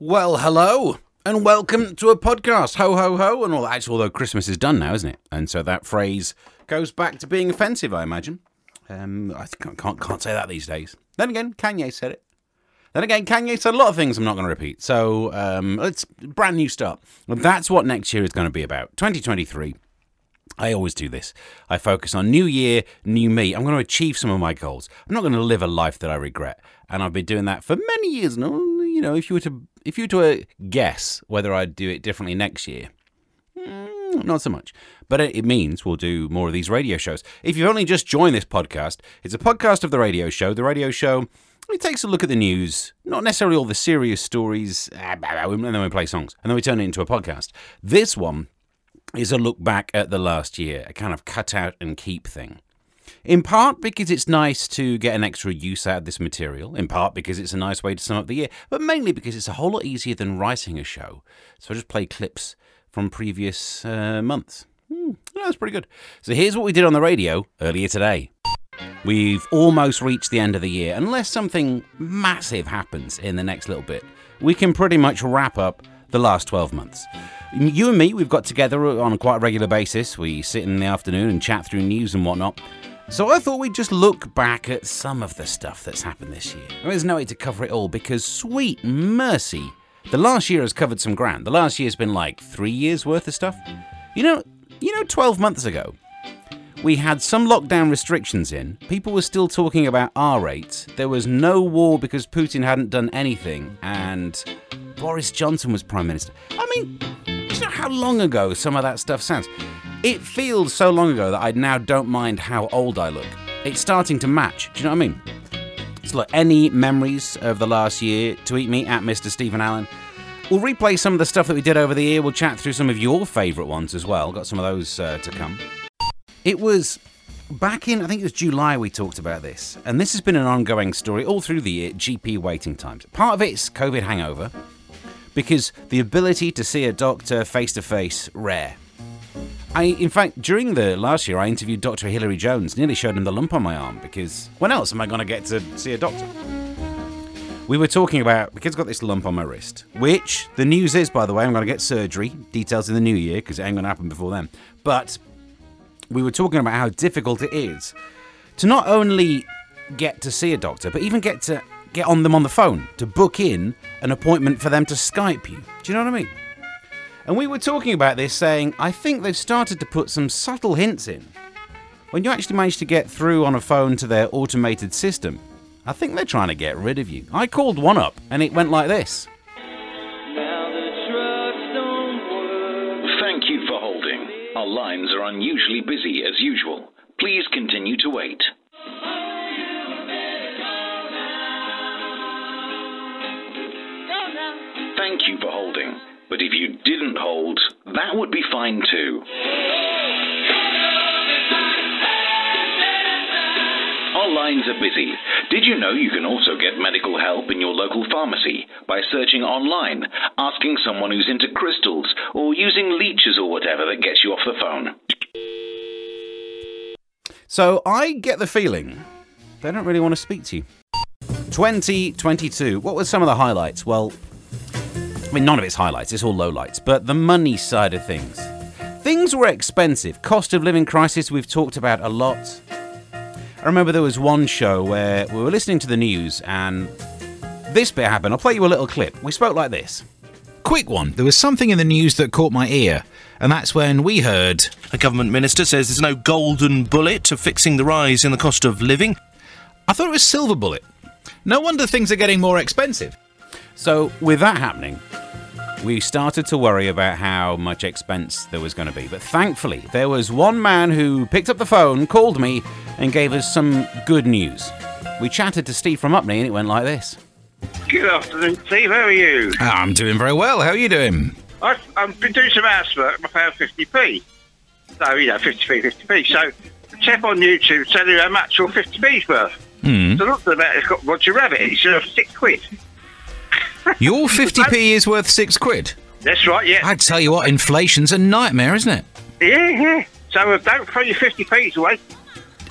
Well, hello and welcome to a podcast. Ho, ho, ho. And all actually, although Christmas is done now, isn't it? And so that phrase goes back to being offensive, I imagine. Um, I can't, can't, say that these days. Then again, Kanye said it. Then again, Kanye said a lot of things I'm not going to repeat. So um, it's brand new start. That's what next year is going to be about. 2023. I always do this. I focus on new year, new me. I'm going to achieve some of my goals. I'm not going to live a life that I regret. And I've been doing that for many years now. You know, if you were to if you were to uh, guess whether I'd do it differently next year, mm, not so much. But it means we'll do more of these radio shows. If you've only just joined this podcast, it's a podcast of the radio show. The radio show it takes a look at the news, not necessarily all the serious stories, and then we play songs, and then we turn it into a podcast. This one is a look back at the last year, a kind of cut out and keep thing. In part because it's nice to get an extra use out of this material, in part because it's a nice way to sum up the year, but mainly because it's a whole lot easier than writing a show. So I just play clips from previous uh, months. Hmm, that's pretty good. So here's what we did on the radio earlier today. We've almost reached the end of the year. Unless something massive happens in the next little bit, we can pretty much wrap up the last 12 months. You and me, we've got together on a quite regular basis. We sit in the afternoon and chat through news and whatnot. So I thought we'd just look back at some of the stuff that's happened this year. There's no way to cover it all because, sweet mercy, the last year has covered some ground. The last year's been like three years worth of stuff. You know, you know, 12 months ago, we had some lockdown restrictions in. People were still talking about R rates. There was no war because Putin hadn't done anything, and Boris Johnson was prime minister. I mean, do you know how long ago some of that stuff sounds? It feels so long ago that I now don't mind how old I look. It's starting to match. Do you know what I mean? So, look, any memories of the last year, tweet me at Mr. Stephen Allen. We'll replay some of the stuff that we did over the year. We'll chat through some of your favourite ones as well. Got some of those uh, to come. It was back in, I think it was July, we talked about this. And this has been an ongoing story all through the year GP waiting times. Part of it's COVID hangover, because the ability to see a doctor face to face, rare. I, in fact, during the last year, I interviewed Dr. Hilary Jones, nearly showed him the lump on my arm because when else am I going to get to see a doctor? We were talking about the kid's got this lump on my wrist, which the news is, by the way, I'm going to get surgery. Details in the new year because it ain't going to happen before then. But we were talking about how difficult it is to not only get to see a doctor, but even get to get on them on the phone to book in an appointment for them to Skype you. Do you know what I mean? And we were talking about this, saying, I think they've started to put some subtle hints in. When you actually manage to get through on a phone to their automated system, I think they're trying to get rid of you. I called one up and it went like this. Thank you for holding. Our lines are unusually busy as usual. Please continue to wait. Thank you for holding. But if you didn't hold, that would be fine too. Our lines are busy. Did you know you can also get medical help in your local pharmacy by searching online, asking someone who's into crystals, or using leeches or whatever that gets you off the phone? So I get the feeling they don't really want to speak to you. 2022. What were some of the highlights? Well, I mean, none of it's highlights, it's all lowlights, but the money side of things. Things were expensive. Cost of living crisis, we've talked about a lot. I remember there was one show where we were listening to the news and this bit happened. I'll play you a little clip. We spoke like this. Quick one. There was something in the news that caught my ear, and that's when we heard. A government minister says there's no golden bullet to fixing the rise in the cost of living. I thought it was silver bullet. No wonder things are getting more expensive. So, with that happening, we started to worry about how much expense there was going to be. But thankfully, there was one man who picked up the phone, called me, and gave us some good news. We chatted to Steve from Upney, and it went like this. Good afternoon, Steve. How are you? I'm doing very well. How are you doing? I've, I've been doing some housework. I found 50p. So, you know, 50p, 50p. So, the chap on YouTube telling you how much your 50p's worth. Hmm. So, look at that. It's got Roger Rabbit. It's uh, six quid. Your 50p is worth six quid. That's right, yeah. I tell you what, inflation's a nightmare, isn't it? Yeah, yeah. So, uh, don't throw your 50p's away.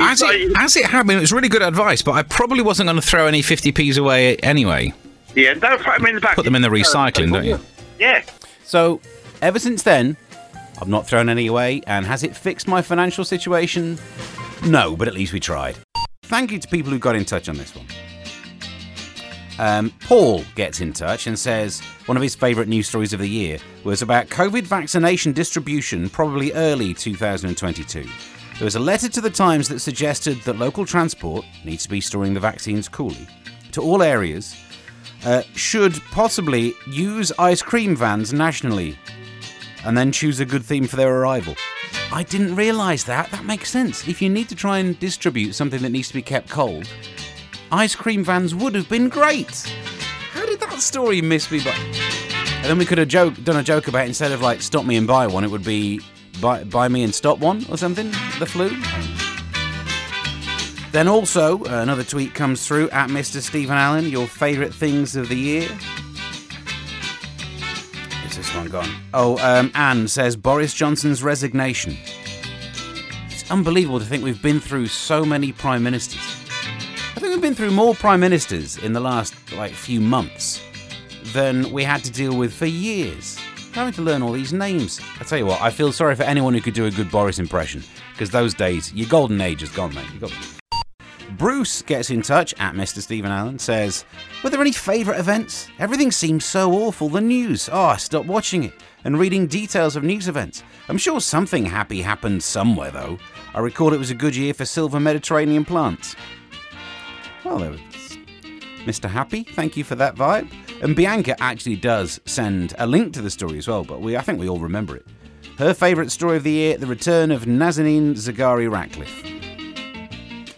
As it, as it happened, it was really good advice, but I probably wasn't going to throw any 50p's away anyway. Yeah, don't throw them in the back. Put them in the recycling, don't you? Yeah. So, ever since then, I've not thrown any away, and has it fixed my financial situation? No, but at least we tried. Thank you to people who got in touch on this one. Um, Paul gets in touch and says one of his favourite news stories of the year was about COVID vaccination distribution, probably early 2022. There was a letter to the Times that suggested that local transport needs to be storing the vaccines coolly to all areas, uh, should possibly use ice cream vans nationally and then choose a good theme for their arrival. I didn't realise that. That makes sense. If you need to try and distribute something that needs to be kept cold, ice cream vans would have been great. How did that story miss me by? And then we could have joke, done a joke about instead of like stop me and buy one, it would be buy, buy me and stop one or something. The flu. Then also another tweet comes through at Mr. Stephen Allen. Your favourite things of the year. Is this one gone? Oh, um, Anne says Boris Johnson's resignation. It's unbelievable to think we've been through so many prime ministers. I think we've been through more prime ministers in the last like few months than we had to deal with for years. Having to learn all these names. I tell you what, I feel sorry for anyone who could do a good Boris impression because those days, your golden age is gone, mate. You got. Bruce gets in touch at Mr. Stephen Allen, says, Were there any favourite events? Everything seems so awful. The news. Oh, I stopped watching it and reading details of news events. I'm sure something happy happened somewhere, though. I recall it was a good year for silver Mediterranean plants. Well, there was Mr. Happy. Thank you for that vibe. And Bianca actually does send a link to the story as well, but we I think we all remember it. Her favourite story of the year: the return of Nazanin Zaghari Ratcliffe.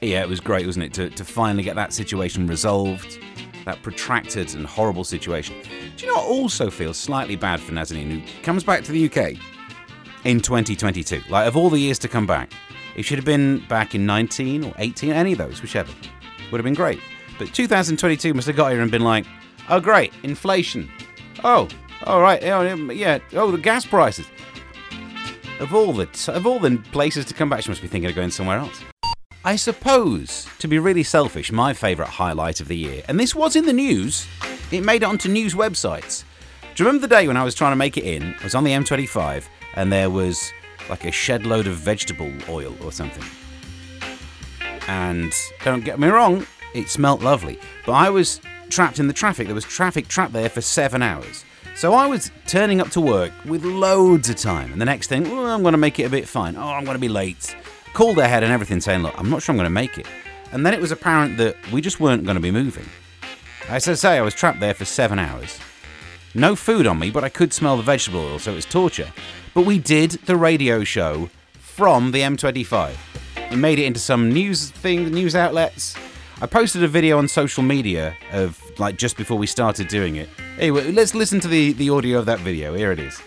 Yeah, it was great, wasn't it, to, to finally get that situation resolved, that protracted and horrible situation. Do you know what also feel slightly bad for Nazanin, who comes back to the UK in 2022? Like, of all the years to come back, it should have been back in 19 or 18, any of those, whichever. Would have been great. But 2022 must have got here and been like, oh, great, inflation. Oh, all right, yeah, oh, the gas prices. Of all the of all the places to come back, she must be thinking of going somewhere else. I suppose, to be really selfish, my favourite highlight of the year, and this was in the news, it made it onto news websites. Do you remember the day when I was trying to make it in? I was on the M25 and there was like a shed load of vegetable oil or something. And don't get me wrong, it smelt lovely. But I was trapped in the traffic. There was traffic trapped there for seven hours. So I was turning up to work with loads of time. And the next thing, oh, I'm going to make it a bit fine. Oh, I'm going to be late. Called ahead and everything saying, look, I'm not sure I'm going to make it. And then it was apparent that we just weren't going to be moving. As I say, I was trapped there for seven hours. No food on me, but I could smell the vegetable oil, so it was torture. But we did the radio show from the M25. We made it into some news thing, news outlets. I posted a video on social media of like just before we started doing it. Anyway, let's listen to the, the audio of that video. Here it is.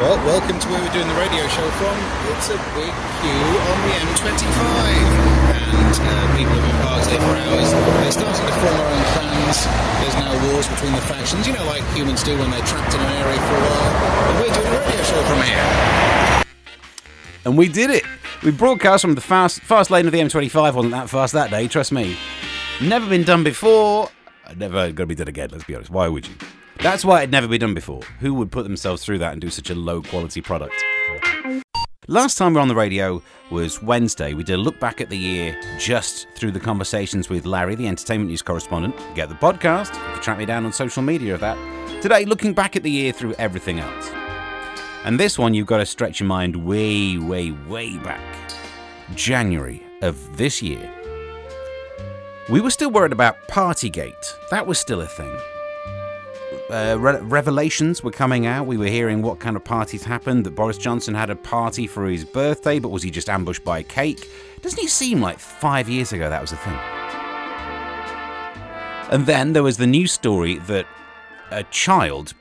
Well, welcome to where we're doing the radio show from. It's a big queue on the M25. And uh, people have been parked here for hours. They're starting to form their own clans. There's now wars between the factions, you know, like humans do when they're trapped in an area for a while. And we're doing a radio show from here. And we did it. We broadcast from the fast fast lane of the M25. Wasn't that fast that day? Trust me. Never been done before. Never going to be done again. Let's be honest. Why would you? That's why it'd never be done before. Who would put themselves through that and do such a low quality product? Last time we were on the radio was Wednesday. We did a look back at the year just through the conversations with Larry, the entertainment news correspondent. Get the podcast. You can track me down on social media of that. Today, looking back at the year through everything else. And this one, you've got to stretch your mind way, way, way back. January of this year. We were still worried about Partygate. That was still a thing. Uh, re- revelations were coming out. We were hearing what kind of parties happened. That Boris Johnson had a party for his birthday, but was he just ambushed by a cake? Doesn't it seem like five years ago that was a thing? And then there was the news story that a child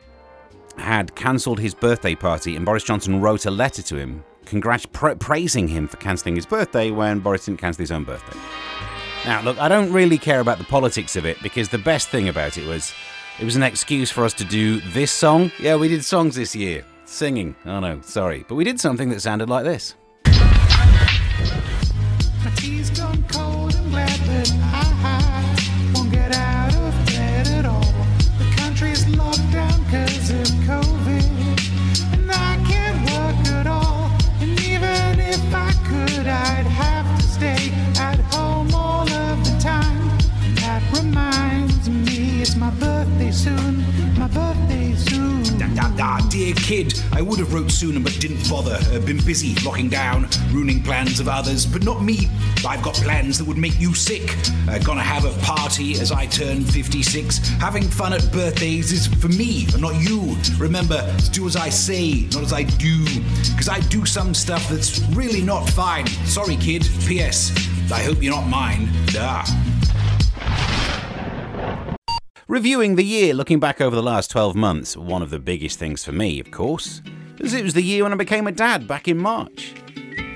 had cancelled his birthday party, and Boris Johnson wrote a letter to him, congrat- pra- praising him for cancelling his birthday when Boris didn't cancel his own birthday. Now, look, I don't really care about the politics of it because the best thing about it was it was an excuse for us to do this song. Yeah, we did songs this year. Singing. Oh no, sorry. But we did something that sounded like this. My tea's gone cold and kid, I would have wrote sooner but didn't bother. Uh, been busy locking down, ruining plans of others, but not me. I've got plans that would make you sick. Uh, gonna have a party as I turn 56. Having fun at birthdays is for me, and not you. Remember, do as I say, not as I do. Because I do some stuff that's really not fine. Sorry, kid. P.S. I hope you're not mine. Ah. Reviewing the year, looking back over the last 12 months, one of the biggest things for me, of course, is it was the year when I became a dad back in March.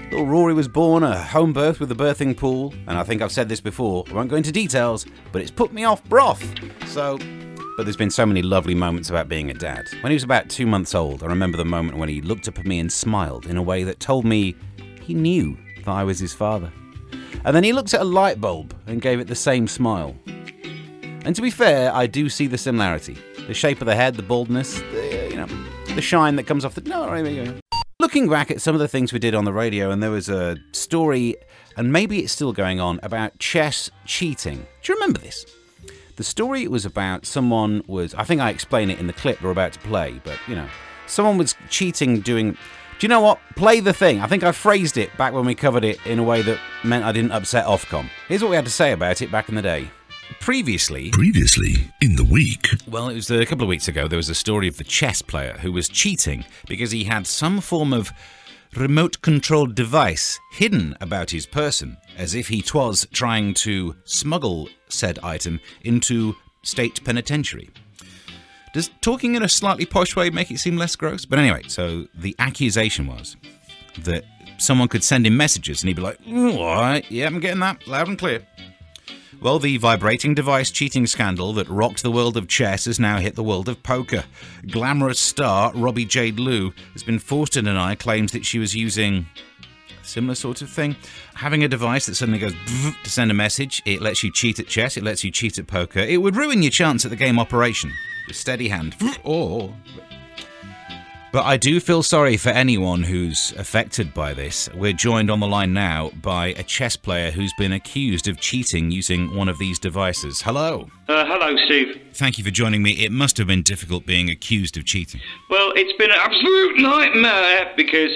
Little Rory was born, a home birth with a birthing pool, and I think I've said this before, I won't go into details, but it's put me off broth. So, but there's been so many lovely moments about being a dad. When he was about two months old, I remember the moment when he looked up at me and smiled in a way that told me he knew that I was his father. And then he looked at a light bulb and gave it the same smile. And to be fair, I do see the similarity. The shape of the head, the baldness, the, uh, you know, the shine that comes off the. No, I mean, looking back at some of the things we did on the radio, and there was a story, and maybe it's still going on, about chess cheating. Do you remember this? The story was about someone was. I think I explain it in the clip we're about to play, but you know, someone was cheating doing. Do you know what? Play the thing. I think I phrased it back when we covered it in a way that meant I didn't upset Ofcom. Here's what we had to say about it back in the day. Previously, Previously in the week. well, it was a couple of weeks ago, there was a story of the chess player who was cheating because he had some form of remote controlled device hidden about his person, as if he twas trying to smuggle said item into state penitentiary. Does talking in a slightly posh way make it seem less gross? But anyway, so the accusation was that someone could send him messages and he'd be like, "Mm, all right, yeah, I'm getting that loud and clear. Well, the vibrating device cheating scandal that rocked the world of chess has now hit the world of poker. Glamorous star Robbi Jade Lew has been forced to deny claims that she was using similar sort of thing. Having a device that suddenly goes to send a message, it lets you cheat at chess, it lets you cheat at poker. It would ruin your chance at the game operation. Steady hand. Or but I do feel sorry for anyone who's affected by this. We're joined on the line now by a chess player who's been accused of cheating using one of these devices. Hello. Uh, hello, Steve. Thank you for joining me. It must have been difficult being accused of cheating. Well, it's been an absolute nightmare because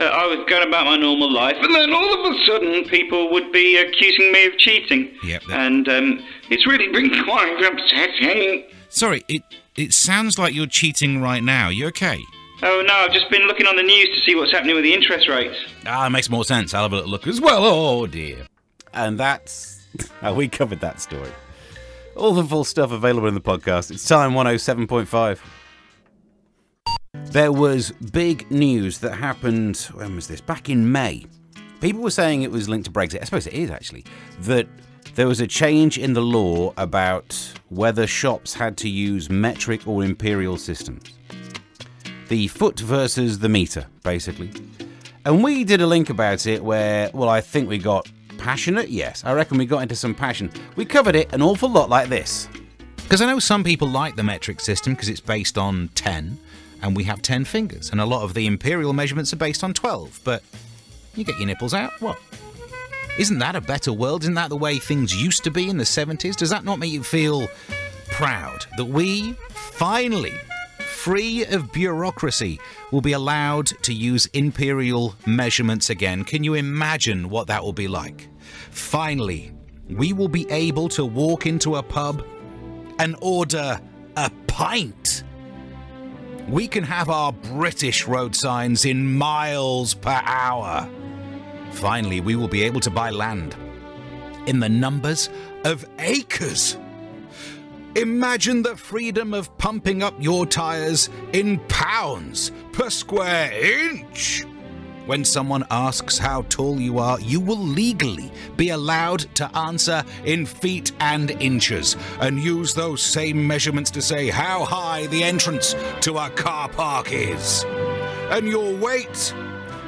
uh, I was going about my normal life, and then all of a sudden people would be accusing me of cheating. Yep, that- And um, it's really been quite upsetting. Sorry, it it sounds like you're cheating right now. You okay? Oh no, I've just been looking on the news to see what's happening with the interest rates. Ah, it makes more sense. I'll have a little look as well. Oh dear. And that's how we covered that story. All the full stuff available in the podcast. It's time 107.5. There was big news that happened, when was this? Back in May. People were saying it was linked to Brexit. I suppose it is actually. That there was a change in the law about whether shops had to use metric or imperial systems. The foot versus the meter, basically. And we did a link about it where, well, I think we got passionate. Yes, I reckon we got into some passion. We covered it an awful lot like this. Because I know some people like the metric system because it's based on 10, and we have 10 fingers, and a lot of the imperial measurements are based on 12. But you get your nipples out, what? Isn't that a better world? Isn't that the way things used to be in the 70s? Does that not make you feel proud that we finally, free of bureaucracy, will be allowed to use imperial measurements again? Can you imagine what that will be like? Finally, we will be able to walk into a pub and order a pint. We can have our British road signs in miles per hour. Finally, we will be able to buy land in the numbers of acres. Imagine the freedom of pumping up your tyres in pounds per square inch. When someone asks how tall you are, you will legally be allowed to answer in feet and inches and use those same measurements to say how high the entrance to a car park is. And your weight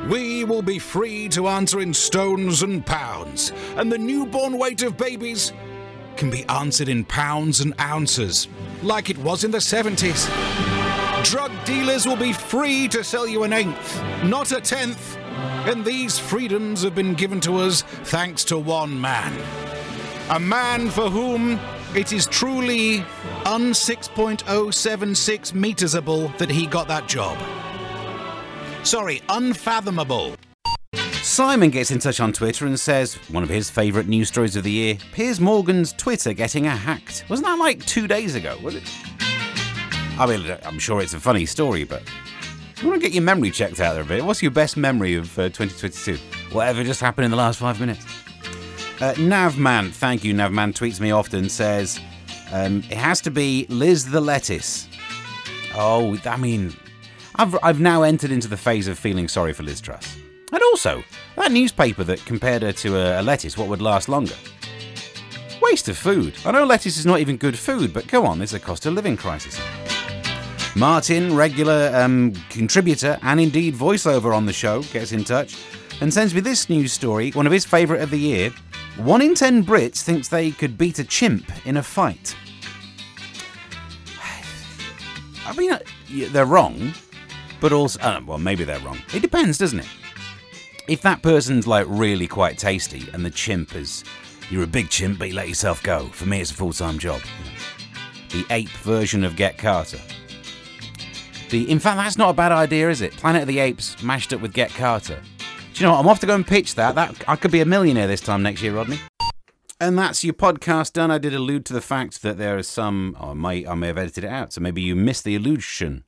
we will be free to answer in stones and pounds, and the newborn weight of babies can be answered in pounds and ounces, like it was in the 70s. Drug dealers will be free to sell you an eighth, not a tenth, and these freedoms have been given to us thanks to one man. A man for whom It is truly un 6.076 metersable that he got that job. Sorry, unfathomable. Simon gets in touch on Twitter and says one of his favourite news stories of the year Piers Morgan's Twitter getting hacked. Wasn't that like two days ago, was it? I mean, I'm sure it's a funny story, but you want to get your memory checked out there a bit. What's your best memory of uh, 2022? Whatever just happened in the last five minutes. Uh, Navman, thank you, Navman, tweets me often, says um, it has to be Liz the Lettuce. Oh, I mean, I've, I've now entered into the phase of feeling sorry for Liz Truss. And also, that newspaper that compared her to a, a lettuce, what would last longer? Waste of food. I know lettuce is not even good food, but go on, there's a cost of living crisis. Martin, regular um, contributor and indeed voiceover on the show, gets in touch and sends me this news story, one of his favourite of the year. One in ten Brits thinks they could beat a chimp in a fight. I mean, uh, they're wrong, but also, uh, well, maybe they're wrong. It depends, doesn't it? If that person's like really quite tasty and the chimp is, you're a big chimp, but you let yourself go. For me, it's a full time job. The ape version of Get Carter. The, in fact, that's not a bad idea, is it? Planet of the Apes mashed up with Get Carter. Do you know what? I'm off to go and pitch that. That I could be a millionaire this time next year, Rodney. And that's your podcast done. I did allude to the fact that there is some. Oh, I may, I may have edited it out, so maybe you missed the illusion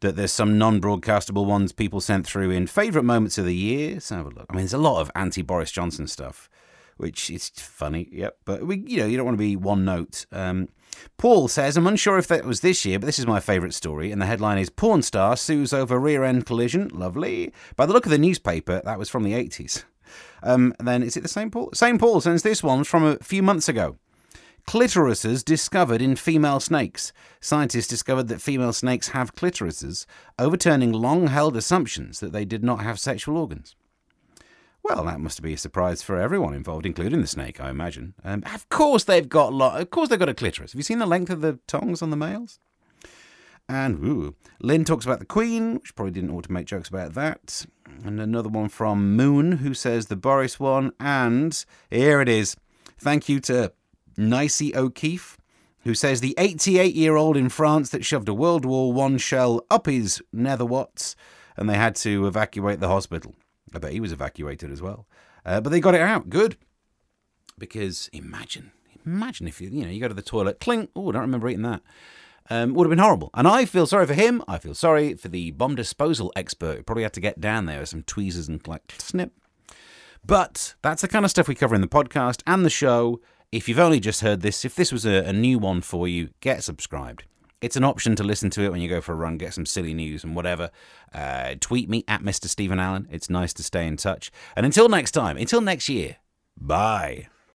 that there's some non-broadcastable ones people sent through in favourite moments of the year. Let's have a look. I mean, there's a lot of anti-Boris Johnson stuff, which is funny. Yep, but we, you know, you don't want to be one note. Um, Paul says, I'm unsure if that was this year, but this is my favourite story. And the headline is Porn Star Sues Over Rear End Collision. Lovely. By the look of the newspaper, that was from the 80s. Um, then is it the same Paul? Same Paul sends this one from a few months ago. Clitorises discovered in female snakes. Scientists discovered that female snakes have clitorises, overturning long held assumptions that they did not have sexual organs. Well, that must be a surprise for everyone involved, including the snake, I imagine. Um, of course, they've got lo- Of course, they've got a clitoris. Have you seen the length of the tongs on the males? And ooh, Lynn talks about the Queen, which probably didn't ought to make jokes about that. And another one from Moon, who says the Boris one. And here it is. Thank you to Nicey O'Keefe, who says the 88 year old in France that shoved a World War One shell up his netherwats, and they had to evacuate the hospital. I bet he was evacuated as well. Uh, but they got it out. Good. Because imagine, imagine if you, you know, you go to the toilet, clink. Oh, I don't remember eating that. Um, would have been horrible. And I feel sorry for him. I feel sorry for the bomb disposal expert who probably had to get down there with some tweezers and like snip. But that's the kind of stuff we cover in the podcast and the show. If you've only just heard this, if this was a, a new one for you, get subscribed. It's an option to listen to it when you go for a run, get some silly news and whatever. Uh, tweet me at Mr. Stephen Allen. It's nice to stay in touch. And until next time, until next year, bye.